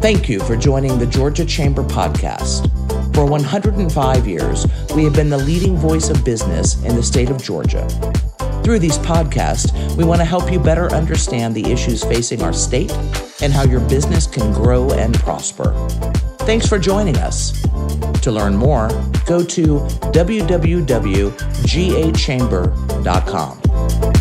Thank you for joining the Georgia Chamber podcast. For 105 years, we have been the leading voice of business in the state of Georgia. Through these podcasts, we want to help you better understand the issues facing our state and how your business can grow and prosper. Thanks for joining us. To learn more, go to www.gachamber.com.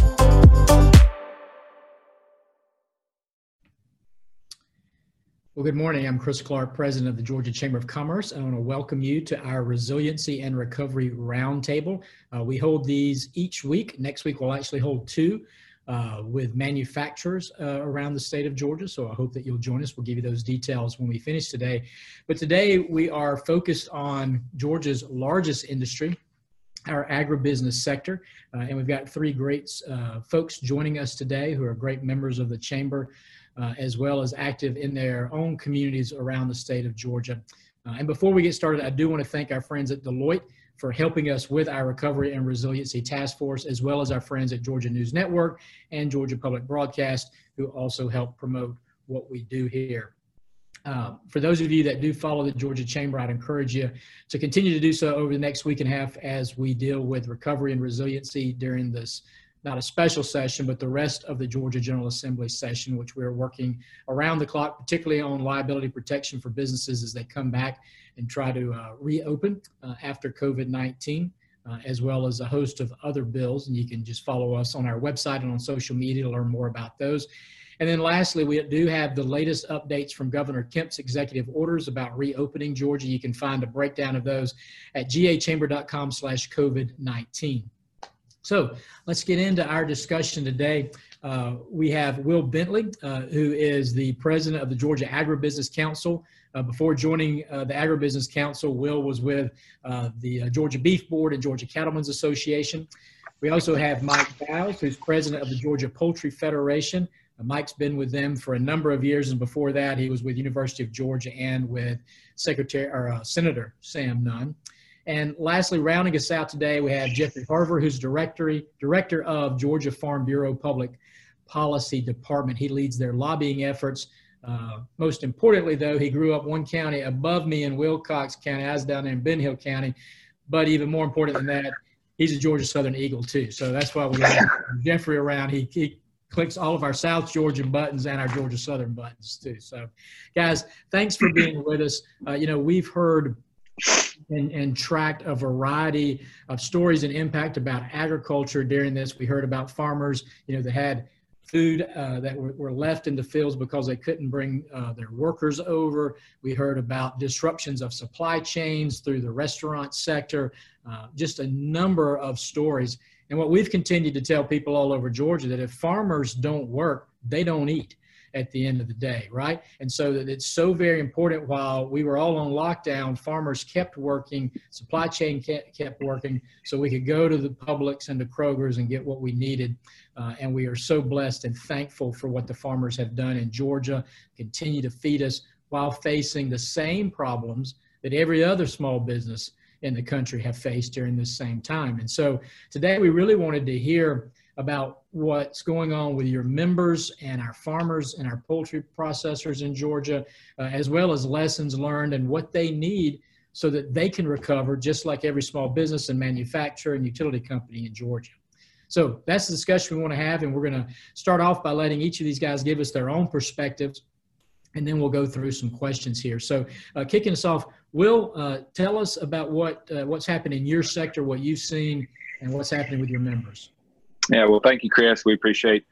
Well, good morning. I'm Chris Clark, President of the Georgia Chamber of Commerce. I want to welcome you to our Resiliency and Recovery Roundtable. Uh, we hold these each week. Next week, we'll actually hold two uh, with manufacturers uh, around the state of Georgia. So I hope that you'll join us. We'll give you those details when we finish today. But today, we are focused on Georgia's largest industry, our agribusiness sector. Uh, and we've got three great uh, folks joining us today who are great members of the Chamber uh, as well as active in their own communities around the state of Georgia. Uh, and before we get started, I do want to thank our friends at Deloitte for helping us with our Recovery and Resiliency Task Force, as well as our friends at Georgia News Network and Georgia Public Broadcast, who also help promote what we do here. Uh, for those of you that do follow the Georgia Chamber, I'd encourage you to continue to do so over the next week and a half as we deal with recovery and resiliency during this not a special session, but the rest of the Georgia General Assembly session, which we're working around the clock, particularly on liability protection for businesses as they come back and try to uh, reopen uh, after COVID 19. Uh, as well as a host of other bills. And you can just follow us on our website and on social media to learn more about those. And then lastly, we do have the latest updates from Governor Kemp's executive orders about reopening Georgia. You can find a breakdown of those at gachamber.com slash COVID-19. So let's get into our discussion today. Uh, we have Will Bentley, uh, who is the president of the Georgia Agribusiness Council. Uh, before joining uh, the Agribusiness Council, Will was with uh, the uh, Georgia Beef Board and Georgia Cattlemen's Association. We also have Mike Bowles, who's president of the Georgia Poultry Federation. Mike's been with them for a number of years, and before that, he was with University of Georgia and with Secretary or Senator Sam Nunn. And lastly, rounding us out today, we have Jeffrey Harvey, who's director, director of Georgia Farm Bureau Public Policy Department. He leads their lobbying efforts. Uh, most importantly, though, he grew up one county above me in Wilcox County. I was down there in Ben Hill County. But even more important than that, he's a Georgia Southern Eagle, too. So that's why we have Jeffrey around. He, he clicks all of our South Georgian buttons and our Georgia Southern buttons, too. So, guys, thanks for being with us. Uh, you know, we've heard and, and tracked a variety of stories and impact about agriculture during this. We heard about farmers, you know, that had food uh, that were, were, left in the fields because they couldn't bring uh, their workers over. We heard about disruptions of supply chains through the restaurant sector, uh, just a number of stories. And what we've continued to tell people all over Georgia that if farmers don't work, they don't eat at the end of the day, right? And so that it's so very important while we were all on lockdown, farmers kept working, supply chain kept working, so we could go to the Publix and the Kroger's and get what we needed. Uh, and we are so blessed and thankful for what the farmers have done in Georgia, continue to feed us while facing the same problems that every other small business in the country have faced during this same time. And so today we really wanted to hear about what's going on with your members and our farmers and our poultry processors in Georgia, uh, as well as lessons learned and what they need so that they can recover just like every small business and manufacturer and utility company in Georgia. So that's the discussion we want to have, and we're going to start off by letting each of these guys give us their own perspectives, and then we'll go through some questions here. So, uh, kicking us off, Will, uh, tell us about what uh, what's happened in your sector, what you've seen, and what's happening with your members. Yeah, well, thank you, Chris. We appreciate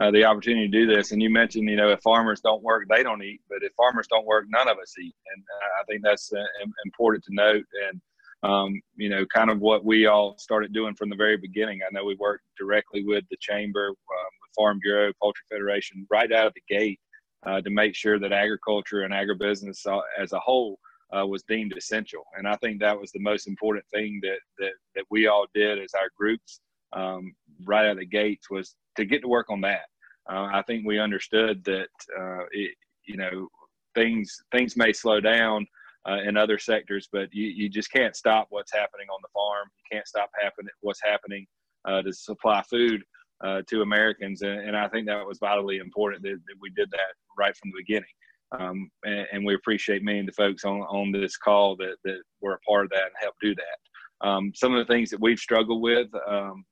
uh, the opportunity to do this. And you mentioned, you know, if farmers don't work, they don't eat. But if farmers don't work, none of us eat. And uh, I think that's uh, important to note. And um, you know, kind of what we all started doing from the very beginning. I know we worked directly with the chamber, um, with Farm Bureau, Poultry Federation, right out of the gate uh, to make sure that agriculture and agribusiness uh, as a whole uh, was deemed essential. And I think that was the most important thing that that that we all did as our groups um, right out of the gates was to get to work on that. Uh, I think we understood that uh, it, you know things things may slow down uh, in other sectors, but you, you just can't stop what's happening on the farm. You can't stop happen what's happening uh, to supply food uh, to Americans, and, and, I think that was vitally important that, that, we did that right from the beginning. Um, and, and, we appreciate many of the folks on, on this call that, that were a part of that and helped do that. Um, some of the things that we've struggled with um,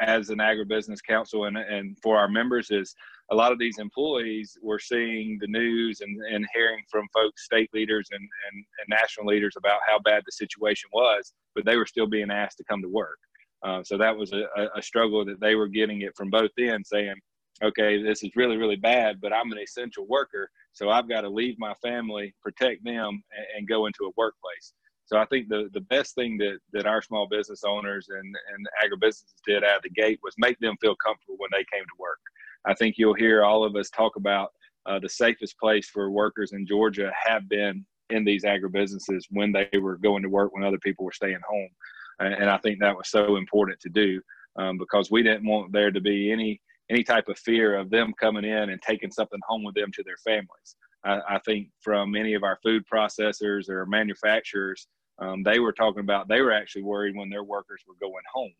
as an agribusiness council and, and for our members is a lot of these employees were seeing the news and, and hearing from folks, state leaders and, and, and national leaders about how bad the situation was, but they were still being asked to come to work. Uh, so that was a, a, struggle that they were getting it from both ends, saying, okay, this is really, really bad, but I'm an essential worker, so I've got to leave my family, protect them, and, and go into a workplace. So I think the, the best thing that, that our small business owners and, and agribusinesses did out of the gate was make them feel comfortable when they came to work. I think you'll hear all of us talk about uh, the safest place for workers in Georgia have been in these agribusinesses when they were going to work when other people were staying home. And, I think that was so important to do um, because we didn't want there to be any any type of fear of them coming in and taking something home with them to their families. I, I think from many of our food processors or manufacturers, um, they were talking about they were actually worried when their workers were going home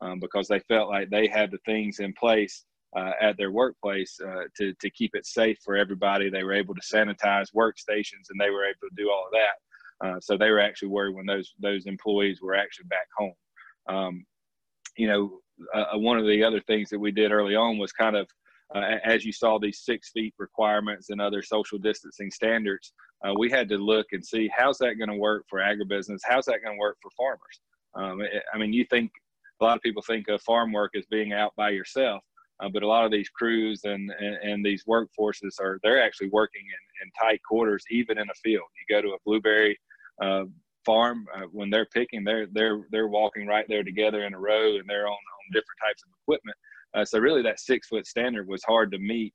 um, because they felt like they had the things in place uh, at their workplace uh, to, to keep it safe for everybody. They were able to sanitize workstations and they were able to do all of that. Uh, so they were actually worried when those those employees were actually back home. Um, you know, uh, one of the other things that we did early on was kind of uh, as you saw these six feet requirements and other social distancing standards, uh, we had to look and see how's that going to work for agribusiness? How's that going to work for farmers? Um, it, I mean, you think a lot of people think of farm work as being out by yourself, uh, but a lot of these crews and, and, and, these workforces are they're actually working in, in tight quarters, even in a field. You go to a blueberry uh, farm uh, when they're picking, they're they're they're walking right there together in a row, and they're on, on different types of equipment. Uh, so really, that six foot standard was hard to meet,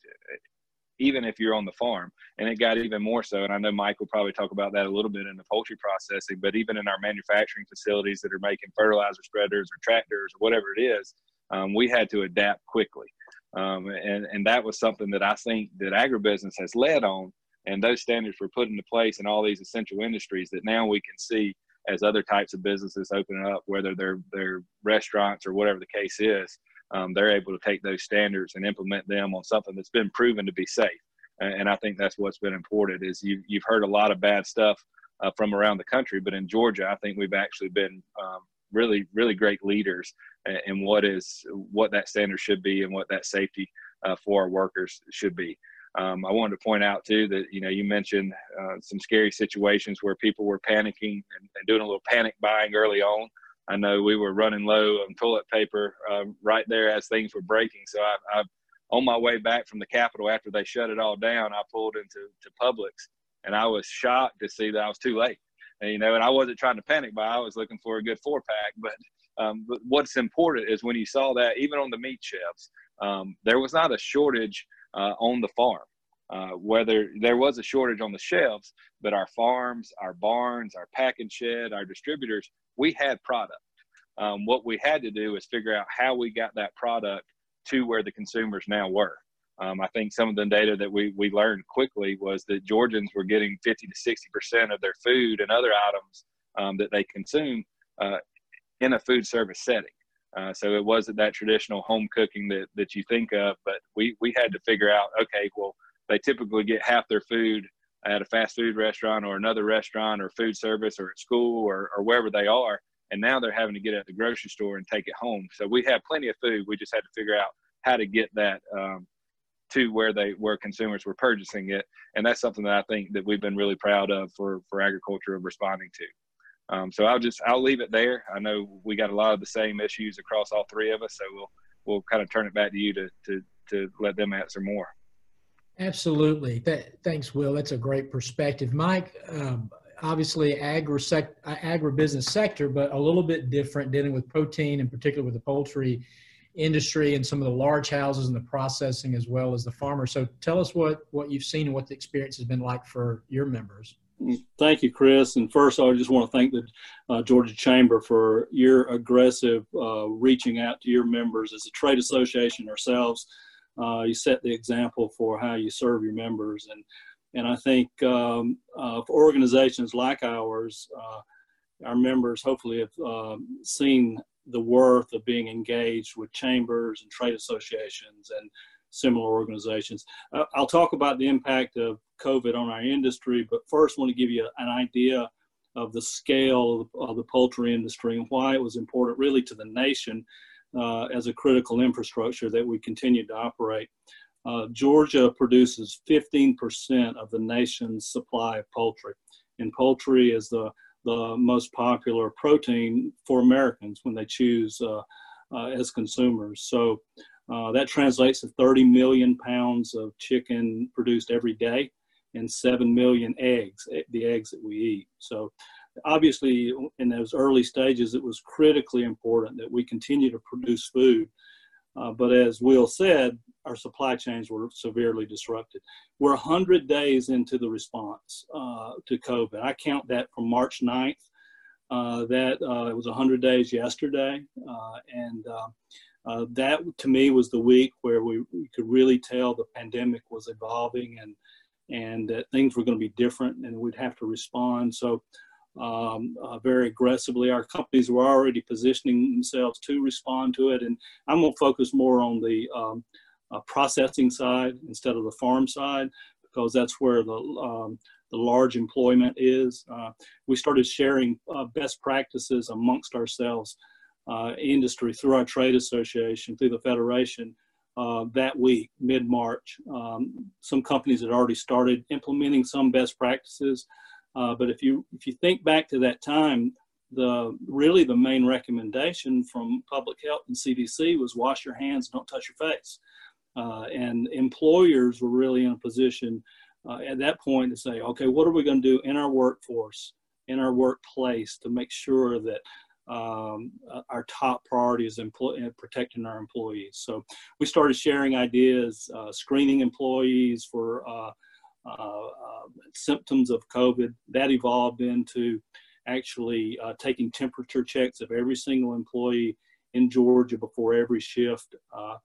even if you're on the farm. And it got even more so. And I know Mike will probably talk about that a little bit in the poultry processing. But even in our manufacturing facilities that are making fertilizer spreaders or tractors or whatever it is, um, we had to adapt quickly. Um, and and that was something that I think that agribusiness has led on. And those standards were put into place in all these essential industries that now we can see as other types of businesses open up, whether they're they're restaurants or whatever the case is um, they're able to take those standards and implement them on something that's been proven to be safe. And I think that's what's been important is you, you've heard a lot of bad stuff uh, from around the country, but in Georgia, I think we've actually been um, really, really great leaders in what is what that standard should be and what that safety uh, for our workers should be. Um, I wanted to point out too that you know you mentioned uh, some scary situations where people were panicking and, and, doing a little panic buying early on. I know we were running low on toilet paper uh, right there as things were breaking. So I, I, on my way back from the Capitol after they shut it all down, I pulled into to Publix, and I was shocked to see that I was too late. And, you know, and I wasn't trying to panic buy; I was looking for a good four pack. But, um, but what's important is when you saw that, even on the meat shelves, um, there was not a shortage uh, on the farm. Uh, whether there was a shortage on the shelves, but our farms, our barns, our packing shed, our distributors we had product. Um, what we had to do is figure out how we got that product to where the consumers now were. Um, I think some of the data that we, we learned quickly was that Georgians were getting 50 to 60% of their food and other items um, that they consume uh, in a food service setting. Uh, so it wasn't that traditional home cooking that, that you think of, but we, we had to figure out, okay, well, they typically get half their food at a fast food restaurant or another restaurant or food service or at school or, or wherever they are. And now they're having to get at the grocery store and take it home. So we have plenty of food. We just had to figure out how to get that um, to where they where consumers were purchasing it. And that's something that I think that we've been really proud of for for agriculture of responding to. Um, so I'll just I'll leave it there. I know we got a lot of the same issues across all three of us, so we'll we'll kind of turn it back to you to to to let them answer more. Absolutely. That, thanks, Will. That's a great perspective. Mike, um, obviously agri sec, agribusiness sector, but a little bit different dealing with protein, in particular with the poultry industry and some of the large houses and the processing as well as the farmers. So tell us what, what you've seen and what the experience has been like for your members. Thank you, Chris. And first, I just want to thank the uh, Georgia Chamber for your aggressive uh, reaching out to your members as a trade association ourselves uh, you set the example for how you serve your members. And, and I think um, uh, for organizations like ours, uh, our members hopefully have um, seen the worth of being engaged with chambers and trade associations and similar organizations. Uh, I'll talk about the impact of COVID on our industry. But first, I want to give you an idea of the scale of the poultry industry and why it was important, really, to the nation uh, as a critical infrastructure that we continue to operate. Uh, Georgia produces 15% of the nation's supply of poultry, and poultry is the the most popular protein for Americans when they choose uh, uh as consumers. So uh, that translates to 30 million pounds of chicken produced every day and 7 million eggs, eh, the eggs that we eat. So obviously in those early stages, it was critically important that we continue to produce food. Uh, but as Will said, our supply chains were severely disrupted. We're 100 days into the response uh, to COVID. I count that from March 9th. Uh, that uh, it was 100 days yesterday. Uh, and uh, that to me was the week where we, we could really tell the pandemic was evolving and and that things were going to be different and we'd have to respond. So um, uh, very aggressively. Our companies were already positioning themselves to respond to it, and I'm going to focus more on the um, uh, processing side instead of the farm side because that's where the um, the large employment is. Uh, we started sharing uh, best practices amongst ourselves, uh, industry through our trade association, through the federation. Uh, that week, mid March, um, some companies had already started implementing some best practices. Uh, but if you if you think back to that time, the really the main recommendation from public health and CDC was wash your hands, don't touch your face. Uh, and employers were really in a position uh, at that point to say, okay, what are we going to do in our workforce, in our workplace to make sure that um, uh, our top priority is employ- uh, protecting our employees. So we started sharing ideas, uh, screening employees for symptoms of COVID. That evolved into actually uh, taking temperature checks of every single employee in Georgia before every shift. Uh,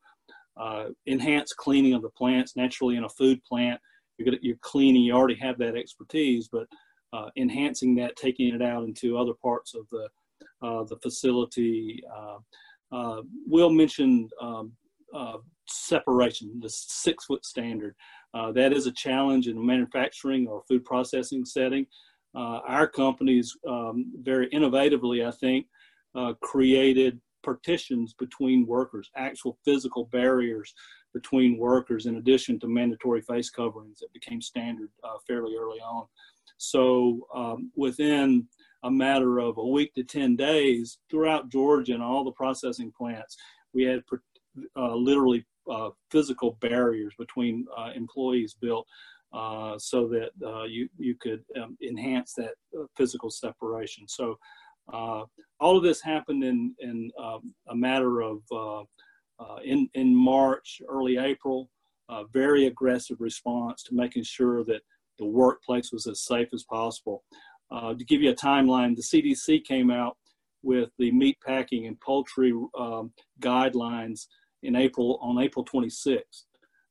uh, enhanced cleaning of the plants. Naturally, in a food plant, you're, gonna, you're cleaning. You already have that expertise, but uh, enhancing that, taking it out into other parts of the uh, the facility. Will mentioned um, separation, the six foot standard. Uh, that is a challenge in manufacturing or food processing setting. Uh, our companies um, very innovatively, I think, uh, created partitions between workers, actual physical barriers between workers, in addition to mandatory face coverings that became standard uh, fairly early on. So um, within a matter of a week to 10 days throughout Georgia and all the processing plants, we had uh, literally uh, physical barriers between uh, employees built uh, so that uh, you you could um, enhance that uh, physical separation. So all of this happened in in um, a matter of in in March, early April. very aggressive response to making sure that the workplace was as safe as possible. to give you a timeline, the CDC came out with the meat packing and poultry um, guidelines in April on April 26th,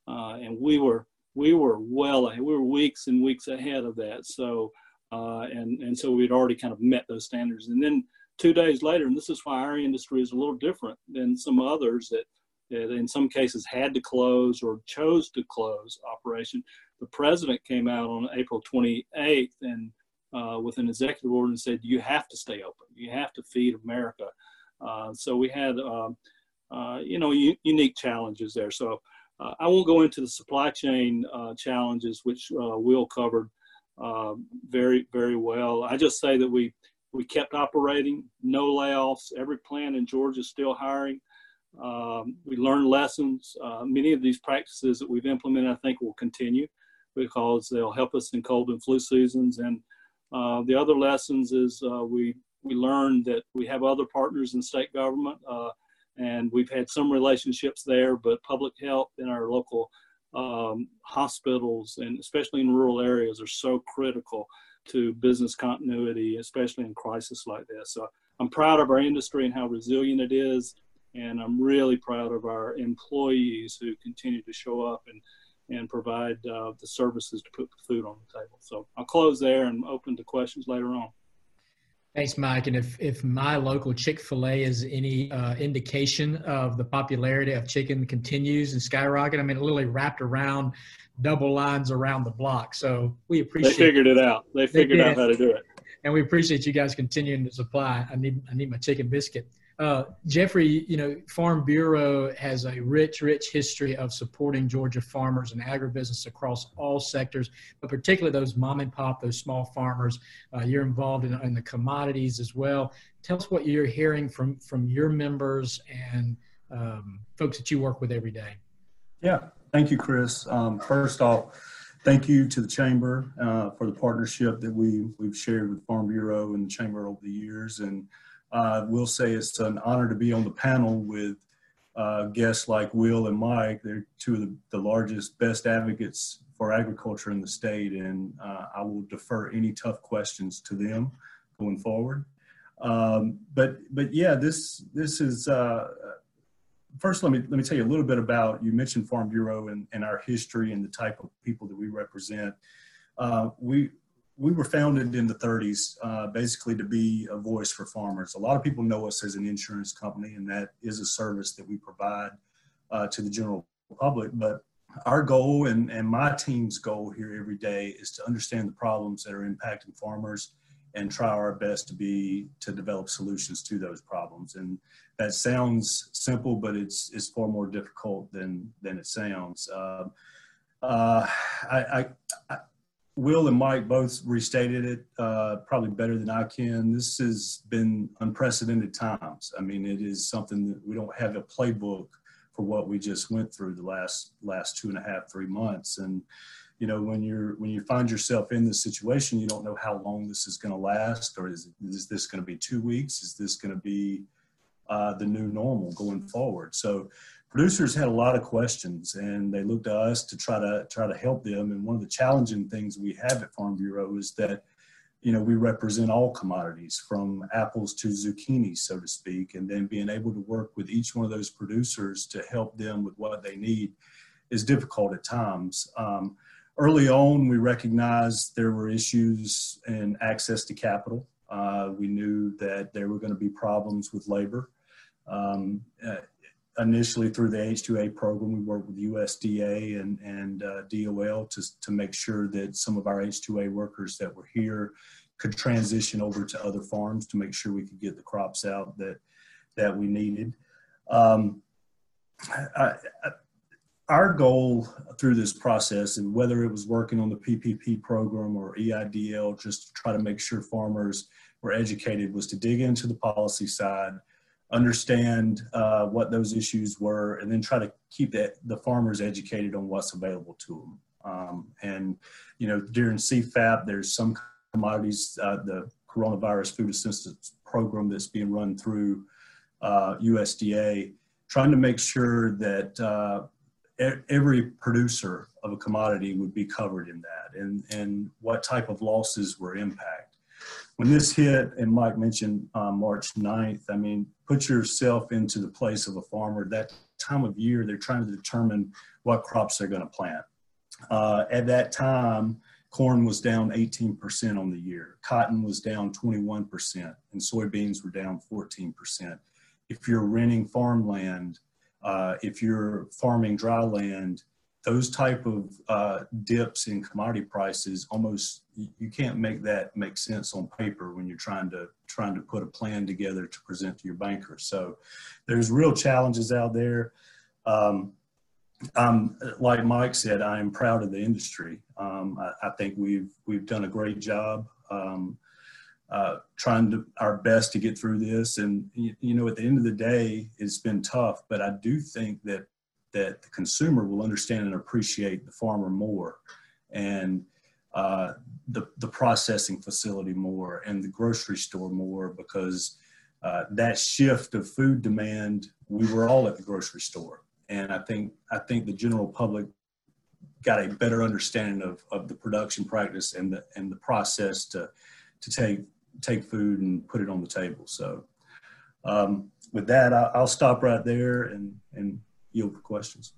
uh, and we were we were well. We were weeks and weeks ahead of that. So uh, and and so we'd already kind of met those standards. And then two days later, and this is why our industry is a little different than some others that, that in some cases had to close or chose to close operation. The president came out on April 28th and uh, with an executive order and said, "You have to stay open. You have to feed America." Uh, so we had um, you know, unique challenges there. So uh, I won't go into the supply chain uh, challenges, which Will covered very, very well. I just say that we we kept operating, no layoffs. Every plant in Georgia is still hiring. Um, we learned lessons. Uh, many of these practices that we've implemented, I think, will continue because they'll help us in cold and flu seasons. And uh, the other lessons is uh, we we learned that we have other partners in state government and we've had some relationships there, but public health in our local um, hospitals and especially in rural areas are so critical to business continuity, especially in crisis like this. So I'm proud of our industry and how resilient it is, and I'm really proud of our employees who continue to show up and and provide uh, the services to put food on the table. So I'll close there and open to questions later on. Thanks, Mike. And if, if my local Chick fil A is any uh, indication of the popularity of chicken continues and skyrocket, I mean, it literally wrapped around double lines around the block. So we appreciate They figured it out. They figured they out how to do it. And we appreciate you guys continuing to supply. I need, I need my chicken biscuit. Uh, Jeffrey, you know, Farm Bureau has a rich, rich history of supporting Georgia farmers and agribusiness across all sectors, but particularly those mom and pop, those small farmers. Uh, you're involved in, in, the commodities as well. Tell us what you're hearing from from your members and um, folks that you work with every day. Yeah, thank you, Chris. Um, first off, thank you to the chamber uh, for the partnership that we we've shared with Farm Bureau and the chamber over the years and uh, will say it's an honor to be on the panel with uh, guests like Will and Mike. They're two of the, the largest, best advocates for agriculture in the state, and uh, I will defer any tough questions to them going forward. Um, but but yeah, this this is uh, first. Let me let me tell you a little bit about. You mentioned Farm Bureau and, and our history and the type of people that we represent. Uh, we we were founded in the 30s uh, basically to be a voice for farmers. A lot of people know us as an insurance company, and that is a service that we provide uh, to the general public. But our goal and, and my team's goal here every day is to understand the problems that are impacting farmers and try our best to be to develop solutions to those problems. And that sounds simple, but it's it's far more difficult than than it sounds. Uh, uh, I, I, Will and Mike both restated it uh, probably better than I can. This has been unprecedented times. I mean, it is something that we don't have a playbook for what we just went through the last last two and a half, three months. And you know, when you're when you find yourself in this situation, you don't know how long this is going to last, or is is this going to be two weeks? Is this going to be uh, the new normal going forward? So producers had a lot of questions and they looked to us to try to try to help them. And one of the challenging things we have at farm bureau is that you know we represent all commodities from apples to zucchini so to speak and then being able to work with each one of those producers to help them with what they need is difficult at times. Um, early on we recognized there were issues in access to capital. Uh, we knew that there were going to be problems with labor. Um, uh, initially through the H2A program, we worked with USDA and, and uh, DOL to, to make sure that some of our H2A workers that were here could transition over to other farms to make sure we could get the crops out that, that we needed. Um, I, I, our goal through this process, and whether it was working on the PPP program or EIDL, just to try to make sure farmers were educated, was to dig into the policy side – understand uh, what those issues were, and then try to keep that, the farmers educated on what's available to them. Um, and, you know, during CFAP, there's some commodities, uh, the coronavirus food assistance program that's being run through uh, USDA, trying to make sure that uh, every producer of a commodity would be covered in that and, and what type of losses were impacted when this hit, and Mike mentioned uh, March 9th, I mean, put yourself into the place of a farmer. That time of year, they're trying to determine what crops they're going to plant. Uh, at that time, corn was down 18% on the year, cotton was down 21%, and soybeans were down 14%. If you're renting farmland, uh, if you're farming dry land, those type of uh, dips in commodity prices almost you can't make that make sense on paper when you're trying to trying to put a plan together to present to your banker so there's real challenges out there um, I'm, like Mike said, I am proud of the industry. Um, I, I, think we've we've done a great job um, uh, trying to our best to get through this. And you, you, know, at the end of the day, it's been tough. But I do think that that the consumer will understand and appreciate the farmer more and uh, the, the processing facility more and the grocery store more because uh, that shift of food demand, we were all at the grocery store. And I think, I think the general public got a better understanding of, of the production practice and the, and the process to, to take, take food and put it on the table. So um, with that, I, will stop right there and, and yield for questions.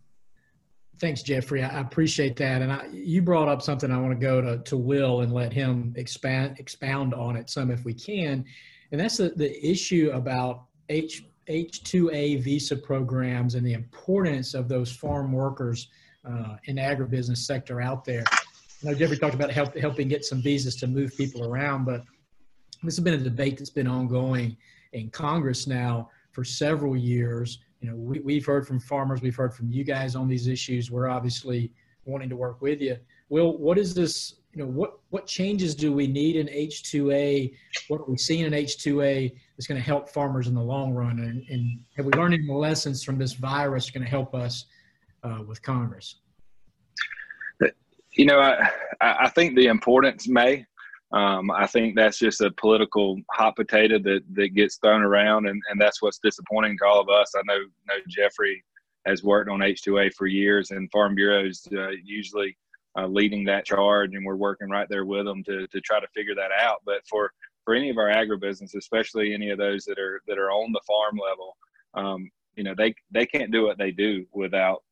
Thanks, Jeffrey. I appreciate that. And I, you brought up something I want to go to, to Will and let him expand expound on it some if we can. and that's the, the issue about H H2A visa programs and the importance of those farm workers uh, in agribusiness sector out there. I know Jeffrey talked about help, helping get some visas to move people around, but this has been a debate that's been ongoing in Congress now for several years. You know, we, we've heard from farmers, we've heard from you guys on these issues. We're obviously wanting to work with you. Will, what is this? You know, what what changes do we need in H2A? What are we seeing in H2A that's going to help farmers in the long run? And, and have we learned any lessons from this virus going to help us uh, with Congress? You know, I, I think the importance may. Um, I think that's just a political hot potato that, that gets thrown around, and, and that's what's disappointing to all of us. I know, know Jeffrey has worked on H2A for years, and Farm Bureau is uh, usually uh, leading that charge, and we're working right there with them to, to try to figure that out. But for for any of our agribusiness, especially any of those that are that are on the farm level, um, you know, they they can't do what they do without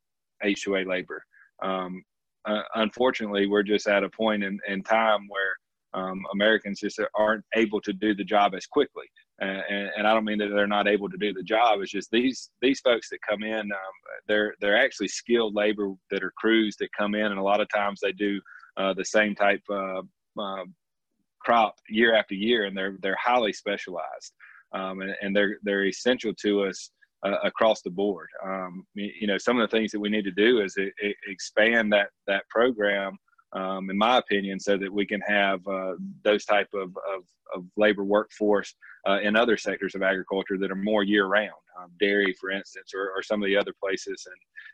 H2A labor. Um, uh, unfortunately, we're just at a point in, in time where um, Americans just aren't able to do the job as quickly. Uh, and, and, I don't mean that they're not able to do the job. It's just these these folks that come in, um, they're they're actually skilled labor that are crews that come in, and a lot of times they do uh, the same type uh, crop year after year, and they're they're highly specialized, um, and, and, they're they're essential to us uh, across the board. Um, you know, some of the things that we need to do is it, it expand that that program um, in my opinion, so that we can have uh, those type of, of, of labor workforce uh, in other sectors of agriculture that are more year round, um, dairy, for instance, or, or, some of the other places,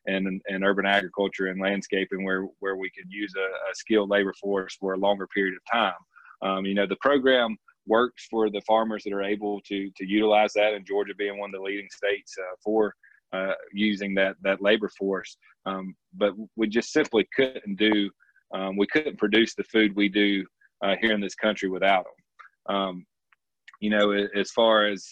and, and and urban agriculture and landscaping where where we could use a, a skilled labor force for a longer period of time. Um, you know, the program works for the farmers that are able to to utilize that, and Georgia being one of the leading states uh, for. Uh, using that that labor force, um, but we just simply couldn't do um, we couldn't produce the food we do uh, here in this country without them. Um, you know, as far as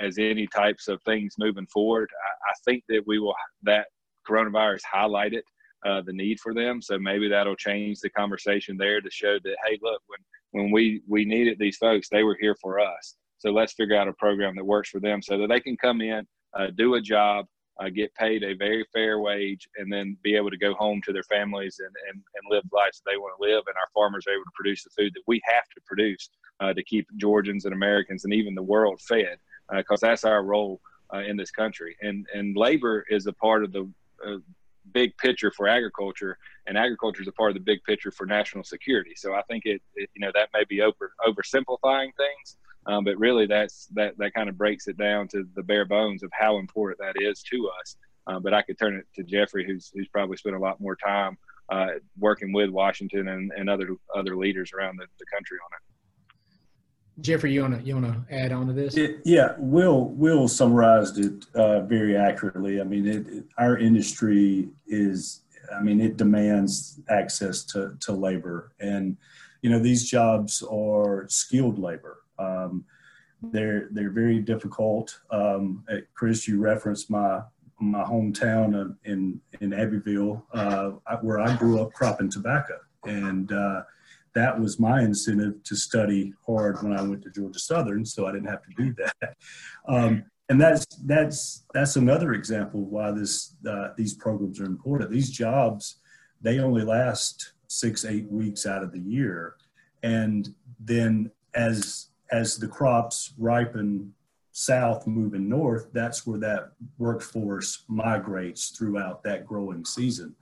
as any types of things moving forward, I, think that we will that coronavirus highlighted uh, the need for them. So maybe that'll change the conversation there to show that hey, look, when when we we needed these folks, they were here for us. So let's figure out a program that works for them so that they can come in, uh, do a job, uh, get paid a very fair wage, and then be able to go home to their families and, and, and live lives that they want to live. And our farmers are able to produce the food that we have to produce uh, to keep Georgians and Americans and even the world fed, because uh, that's our role uh, in this country. And and labor is a part of the uh, big picture for agriculture, and agriculture is a part of the big picture for national security. So I think it, it you know that may be over oversimplifying things. Um, but really, that's that that kind of breaks it down to the bare bones of how important that is to us. Um, but I could turn it to Jeffrey, who's who's probably spent a lot more time uh, working with Washington and, and other other leaders around the, the country on it. Jeffrey, you wanna you wanna add on to this? It, yeah, Will Will summarized it uh, very accurately. I mean, it, it, our industry is, I mean, it demands access to to labor, and you know these jobs are skilled labor. Um, they're they're very difficult. Um, Chris, you referenced my my hometown in in Abbeville, uh, where I grew up cropping tobacco, and uh, that was my incentive to study hard when I went to Georgia Southern, so I didn't have to do that. Um, and that's that's that's another example of why this uh, these programs are important. These jobs they only last six eight weeks out of the year, and then as as the crops ripen south moving north, that's where that workforce migrates throughout that growing season.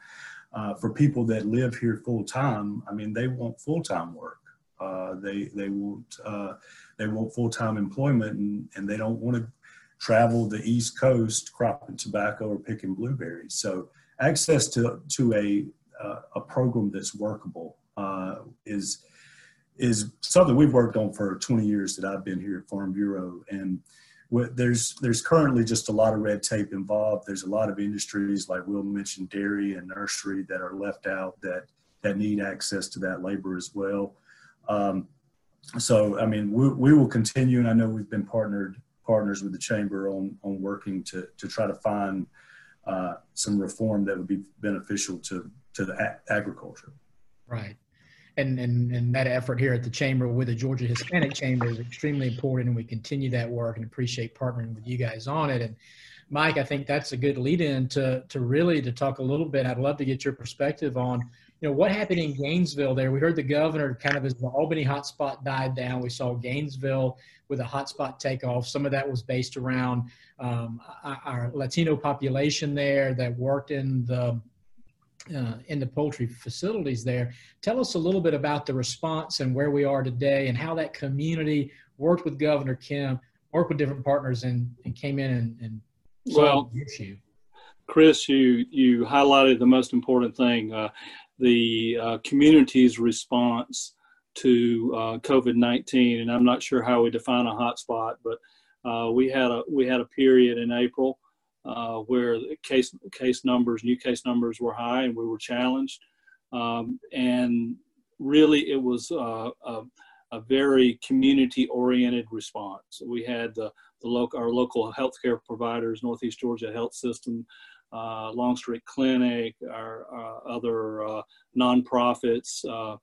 Uh, for people that live here full time, I mean, they want full time work. Uh, they they want uh, they want full time employment, and, and they don't want to travel the East Coast cropping tobacco or picking blueberries. So access to to a uh, a program that's workable uh, is is something we've worked on for 20 years that I've been here at Farm Bureau. And there's there's currently just a lot of red tape involved. There's a lot of industries like Will mentioned, dairy and nursery that are left out that that need access to that labor as well. Um, so I mean, we, we will continue, and I know we've been partnered partners with the chamber on on working to to try to find uh, some reform that would be beneficial to to the agriculture. Right and, and, and that effort here at the Chamber with the Georgia Hispanic Chamber is extremely important, and we continue that work and appreciate partnering with you guys on it. And Mike, I think that's a good lead in to, to really to talk a little bit. I'd love to get your perspective on, you know, what happened in Gainesville there. We heard the governor kind of as the Albany hotspot died down, we saw Gainesville with a hotspot takeoff. Some of that was based around um, our Latino population there that worked in the uh, in the poultry facilities there. Tell us a little bit about the response and where we are today and how that community worked with Governor Kemp, worked with different partners and, and came in and, and well, the issue. Chris, you, you highlighted the most important thing, uh, the uh, community's response to uh, COVID-19. And I'm not sure how we define a hotspot, but uh, we had a we had a period in April uh, where case case numbers, new case numbers were high, and we were challenged. Um, and really, it was uh, a, a, very community-oriented response. We had the, the local our local healthcare providers, Northeast Georgia Health System, uh, Longstreet Clinic, our, our other uh, nonprofits. Uh,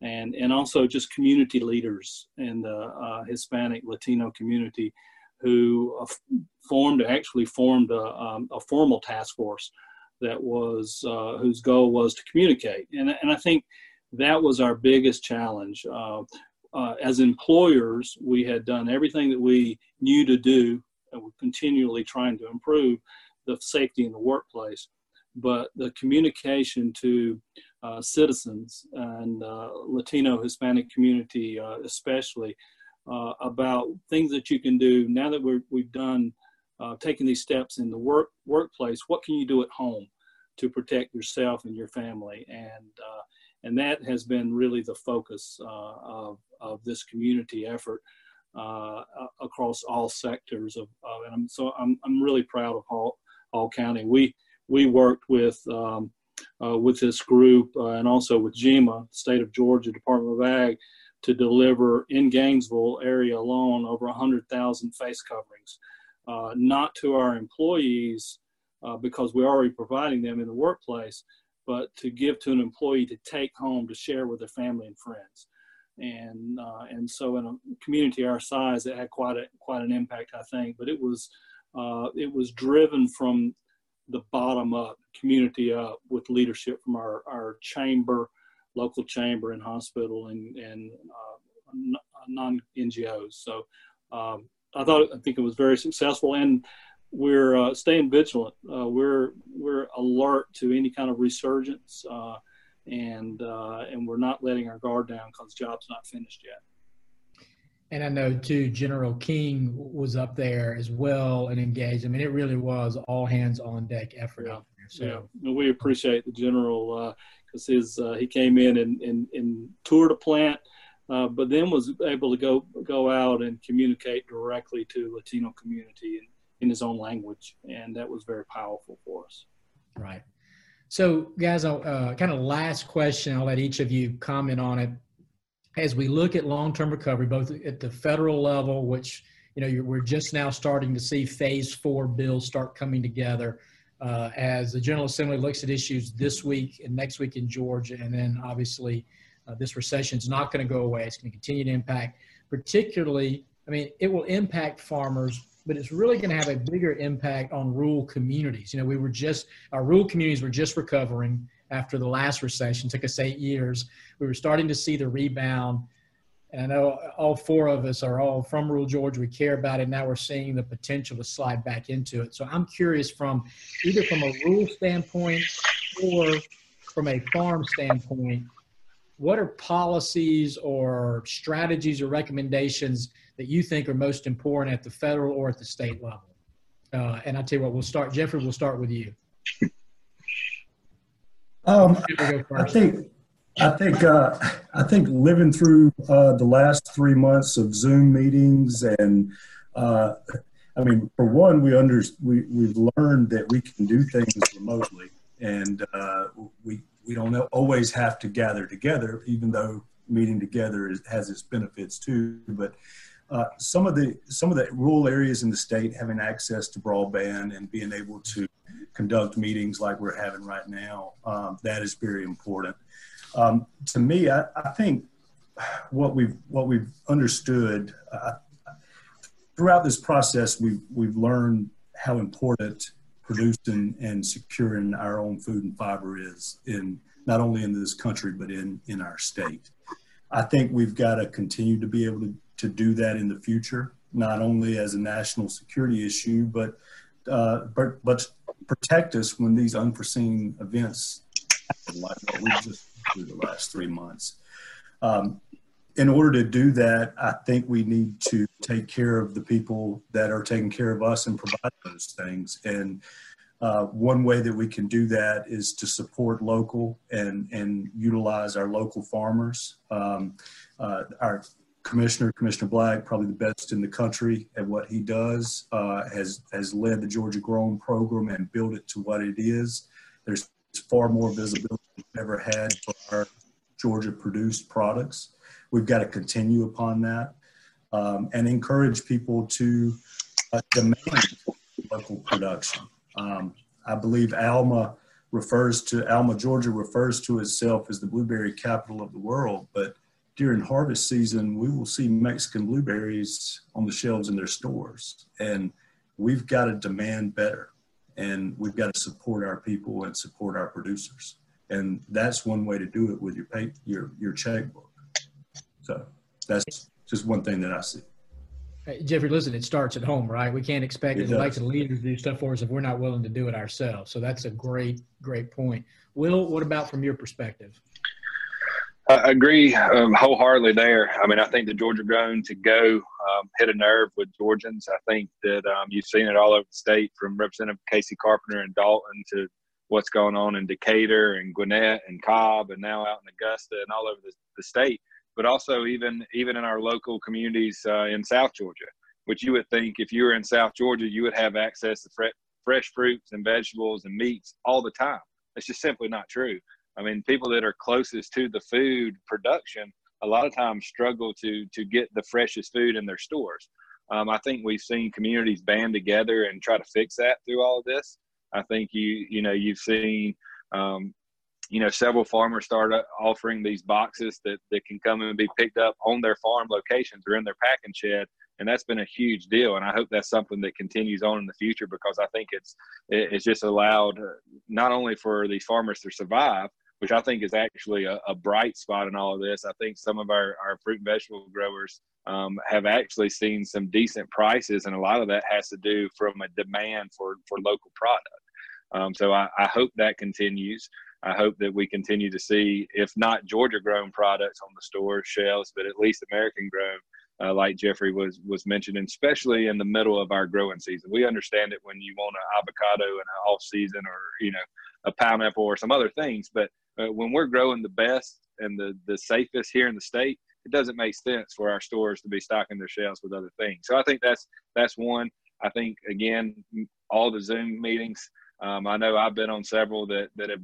and, and also just community leaders in the uh, Hispanic Latino community who uh, formed actually formed a, um, a, formal task force that was uh, whose goal was to communicate. And, and I think that was our biggest challenge uh, uh, as employers we had done everything that we knew to do and we're continually trying to improve the safety in the workplace. But the communication to uh, citizens and uh, Latino Hispanic community especially uh, about things that you can do now that we're, we've done uh, taking these steps in the work workplace. What can you do at home to protect yourself and your family? And uh, and that has been really the focus uh, of of this community effort uh, across all sectors of. of and I'm, so I'm I'm really proud of Hall Hall County. We we worked with. Um, uh, with this group and also with GEMA, State of Georgia Department of Ag, to deliver in Gainesville area alone over 100,000 face coverings, uh, not to our employees uh, because we're already providing them in the workplace, but to give to an employee to take home to share with their family and friends. And uh, and so in a community our size, it had quite a quite an impact, I think. But it was uh, it was driven from the bottom up, community up, with leadership from our our chamber, local chamber and hospital and, and uh, non NGOs. So um, I thought I think it was very successful, and we're uh, staying vigilant. Uh, we're we're alert to any kind of resurgence, uh, and uh, and we're not letting our guard down because the job's not finished yet. And I know too, General King was up there as well and engaged. I mean, it really was all hands on deck effort. Yeah. So yeah. we appreciate the general uh, because his uh, he came in and, and, and toured a plant, uh, but then was able to go go out and communicate directly to Latino community in, in his own language, and that was very powerful for us. Right. So, guys, uh, kind of last question. I'll let each of you comment on it. As we look at long-term recovery, both at the federal level, which you know we're just now starting to see phase four bills start coming together uh, as the General Assembly looks at issues this week and next week in Georgia, and then obviously uh, this recession is not going to go away. It's going to continue to impact, particularly, I mean, it will impact farmers, but it's really going to have a bigger impact on rural communities. You know, we were just, our rural communities were just recovering after the last recession, it took us eight years. We were starting to see the rebound and I know all four of us are all from rural Georgia. We care about it. Now we're seeing the potential to slide back into it. So I'm curious from either from a rural standpoint or from a farm standpoint, what are policies or strategies or recommendations that you think are most important at the federal or at the state level? Uh, and I'll tell you what, we'll start, Jeffrey, we'll start with you. Um, I think I think uh, I think living through uh, the last three months of Zoom meetings and uh, I mean, for one, we under we we've learned that we can do things remotely, and uh, we we don't always have to gather together, even though meeting together is, has its benefits too. But uh, some of the some of the rural areas in the state having access to broadband and being able to conduct meetings like we're having right now, um, that is very important. Um, to me, I, I, think what we've what we've understood uh, throughout this process, we've we've learned how important producing and securing our own food and fiber is in not only in this country but in in our state. I think we've got to continue to be able to, to do that in the future, not only as a national security issue, but uh, but but protect us when these unforeseen events happen, like what we just through the last three months. Um, in order to do that, I think we need to take care of the people that are taking care of us and provide those things. And uh, one way that we can do that is to support local and, and utilize our local farmers. Um, uh, our commissioner, Commissioner Black, probably the best in the country at what he does, uh, has, has led the Georgia Grown program and built it to what it is. There's far more visibility ever had for our Georgia produced products. We've got to continue upon that um, and encourage people to uh, demand local production. Um, I believe Alma refers to Alma, Georgia refers to itself as the blueberry capital of the world, but during harvest season, we will see Mexican blueberries on the shelves in their stores. And we've got to demand better and we've got to support our people and support our producers. And that's one way to do it with your pay, your, your checkbook. So that's just one thing that I see. Jeffrey, listen, it starts at home, right? We can't expect the likes of leaders to do stuff for us if we're not willing to do it ourselves. So that's a great, great point. Will, what about from your perspective? I agree um, wholeheartedly there. I mean, I think the Georgia grown to go um, hit a nerve with Georgians. I think that um, you've seen it all over the state from Representative Casey Carpenter and Dalton to what's going on in Decatur and Gwinnett and Cobb and now out in Augusta and all over the, the state but also even even in our local communities uh, in South Georgia, which you would think if you were in South Georgia, you would have access to fresh fresh fruits and vegetables and meats all the time. It's just simply not true. I mean, people that are closest to the food production a lot of times struggle to to get the freshest food in their stores. Um, I think we've seen communities band together and try to fix that through all of this. I think you you know you've seen um, you know, several farmers start offering these boxes that, that can come and be picked up on their farm locations or in their packing shed. And that's been a huge deal. And I hope that's something that continues on in the future because I think it's, it's just allowed uh, not only for these farmers to survive, which I think is actually a, a bright spot in all of this. I think some of our, our fruit and vegetable growers um, have actually seen some decent prices. And a lot of that has to do from a demand for, for local product. Um, so I, I, hope that continues. I hope that we continue to see, if not Georgia grown products on the store shelves, but at least American grown, uh, like Jeffrey was was mentioning, especially in the middle of our growing season. We understand it when you want an avocado in an off season, or you know, a pineapple or some other things. But uh, when we're growing the best and the the safest here in the state, it doesn't make sense for our stores to be stocking their shelves with other things. So I think that's that's one. I think again, all the Zoom meetings. Um, I know I've been on several that that have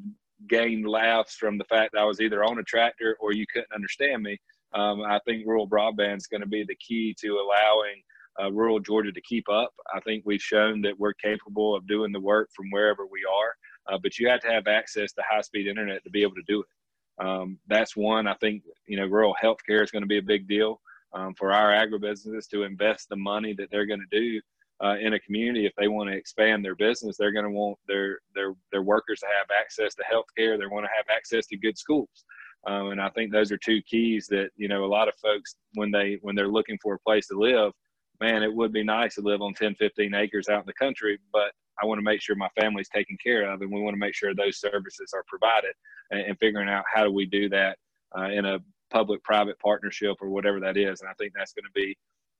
gained laughs from the fact that I was either on a tractor or you couldn't understand me. Um, I think rural broadband is going to be the key to allowing uh, rural Georgia to keep up. I think we've shown that we're capable of doing the work from wherever we are, uh, but you have to have access to high speed internet to be able to do it. Um, that's one. I think you know rural healthcare is going to be a big deal um, for our agribusinesses to invest the money that they're going to do uh, in a community, if they want to expand their business, they're going to want their their their workers to have access to health care. They want to have access to good schools, um, and I think those are two keys that you know a lot of folks when they when they're looking for a place to live, man, it would be nice to live on 10, 15 acres out in the country, but I want to make sure my family's taken care of, and we want to make sure those services are provided, and, and figuring out how do we do that uh, in a public-private partnership or whatever that is, and I think that's going to be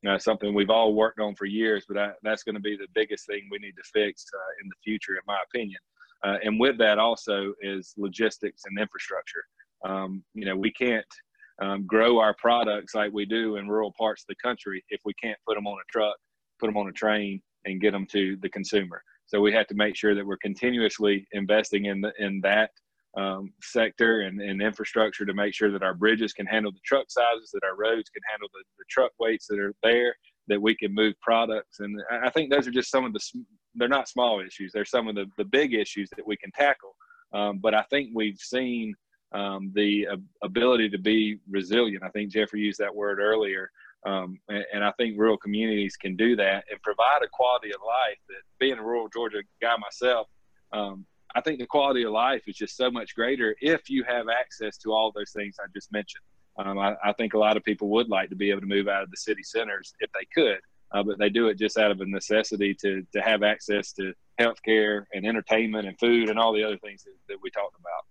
uh, something we've all worked on for years, but I, that's going to be the biggest thing we need to fix uh, in the future, in my opinion. Uh, and with that also is logistics and infrastructure. Um, you know, we can't um, grow our products like we do in rural parts of the country if we can't put them on a truck, put them on a train, and get them to the consumer. So we have to make sure that we're continuously investing in the, in that um, sector and, and, infrastructure to make sure that our bridges can handle the truck sizes, that our roads can handle the, the, truck weights that are there, that we can move products. And I think those are just some of the, they're not small issues. They're some of the, the big issues that we can tackle. Um, but I think we've seen um, the uh, ability to be resilient. I think Jeffrey used that word earlier. Um, and, and, I think rural communities can do that and provide a quality of life that being a rural Georgia guy myself, um, I think the quality of life is just so much greater if you have access to all those things I just mentioned. Um, I, I, think a lot of people would like to be able to move out of the city centers if they could, uh, but they do it just out of a necessity to, to have access to healthcare and entertainment and food and all the other things that, that we talked about.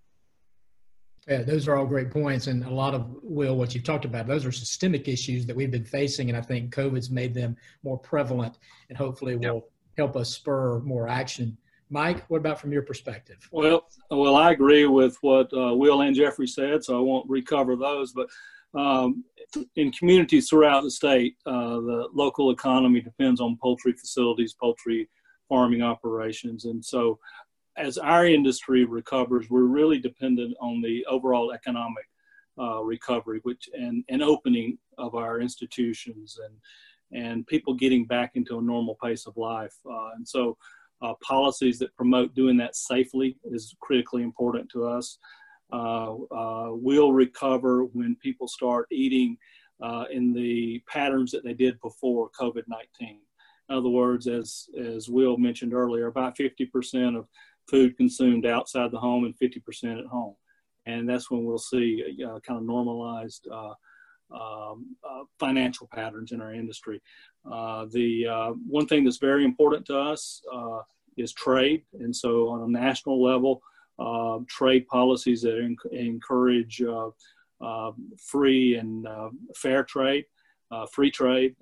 Yeah, those are all great points, and a lot of Will, what you've talked about, those are systemic issues that we've been facing, and I think COVID's made them more prevalent, and hopefully will yep. help us spur more action. Mike, what about from your perspective? Well, well, I agree with what uh, Will and Jeffrey said, so I won't recover those. But um, in communities throughout the state, uh, the local economy depends on poultry facilities, poultry farming operations, and so as our industry recovers, we're really dependent on the overall economic uh, recovery, which and, and opening of our institutions and and people getting back into a normal pace of life. Uh, and so, uh, policies that promote doing that safely is critically important to us. Uh, uh, we'll recover when people start eating uh, in the patterns that they did before COVID 19. In other words, as, as Will mentioned earlier, about 50% of food consumed outside the home and 50% at home. And that's when we'll see uh, kind of normalized uh, um, uh, financial patterns in our industry. Uh, the uh, one thing that's very important to us uh, is trade. And so, on a national level, trade policies that encourage free and fair trade, free trade,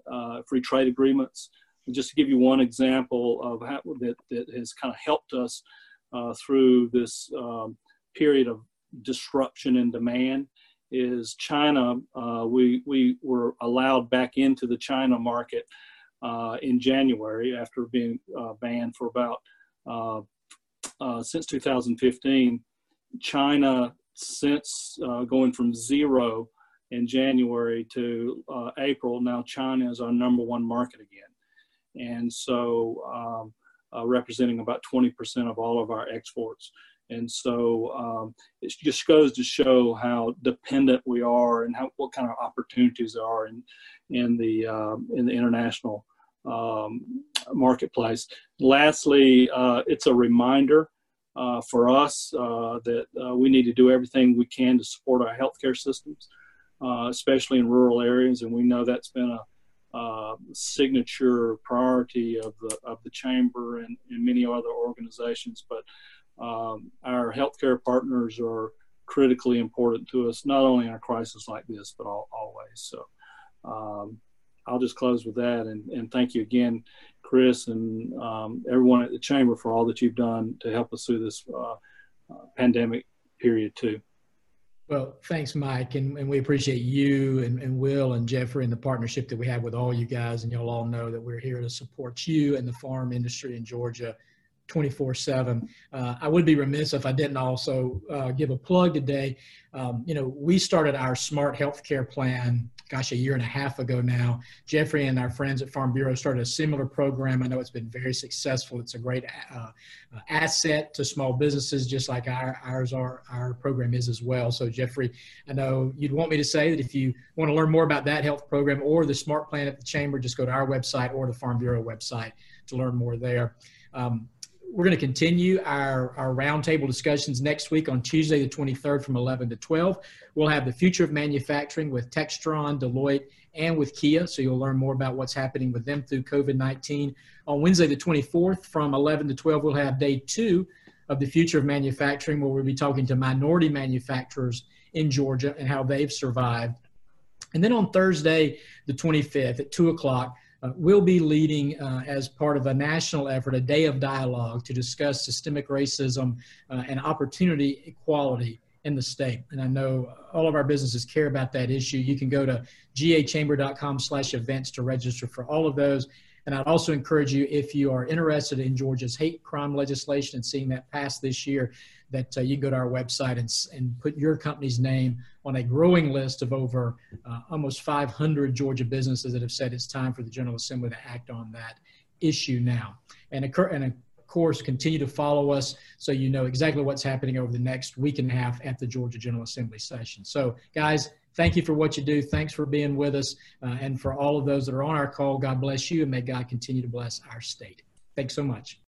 free trade agreements. And just to give you one example of how that, that has kind of helped us uh, through this um, period of disruption in demand is China. Uh, we, we were allowed back into the China market uh, in January after being uh, banned for about uh, since 2015. China, since going from zero in January to April, now China is our number one market again. And so um, uh, representing about 20% of all of our exports. And so um, it just goes to show how dependent we are and how, what kind of opportunities there are in, in, the, uh, in the international um, marketplace. Lastly, uh, it's a reminder uh, for us uh, that uh, we need to do everything we can to support our healthcare systems, especially in rural areas. And we know that's been a uh, signature priority of the of the chamber and, and many other organizations. But um, our healthcare partners are critically important to us, not only in a crisis like this, but all, always. So um, I'll just close with that and, and thank you again, Chris, and um, everyone at the chamber for all that you've done to help us through this uh, uh, pandemic period too. Well, thanks, Mike. And, and we appreciate you and, and Will and Jeffrey and the partnership that we have with all you guys. And you'll all know that we're here to support you and the farm industry in Georgia 24 7. Uh, I would be remiss if I didn't also uh, give a plug today. Um, you know, we started our smart healthcare plan, gosh, a year and a half ago now. Jeffrey and our friends at Farm Bureau started a similar program. I know it's been very successful. It's a great uh, uh asset to small businesses, just like our, ours are, our program is as well. So, Jeffrey, I know you'd want me to say that if you want to learn more about that health program or the smart plan at the chamber, just go to our website or the Farm Bureau website to learn more there. Um, we're going to continue our, our roundtable discussions next week on Tuesday, the 23rd from 11 to 12. We'll have the future of manufacturing with Textron, Deloitte, and with Kia. So you'll learn more about what's happening with them through COVID 19. On Wednesday, the 24th from 11 to 12, we'll have day two of the future of manufacturing, where we'll be talking to minority manufacturers in Georgia and how they've survived. And then on Thursday, the 25th at 2 o'clock, uh, will be leading uh, as part of a national effort, a day of dialogue to discuss systemic racism uh, and opportunity equality in the state. And I know all of our businesses care about that issue. You can go to gachamber.com slash events to register for all of those. And I'd also encourage you, if you are interested in Georgia's hate crime legislation and seeing that pass this year, that uh, you go to our website and, and put your company's name on a growing list of over uh, almost 500 Georgia businesses that have said it's time for the General Assembly to act on that issue now. And, and of course, continue to follow us so you know exactly what's happening over the next week and a half at the Georgia General Assembly session. So, guys, thank you for what you do. Thanks for being with us. Uh, and for all of those that are on our call, God bless you and may God continue to bless our state. Thanks so much.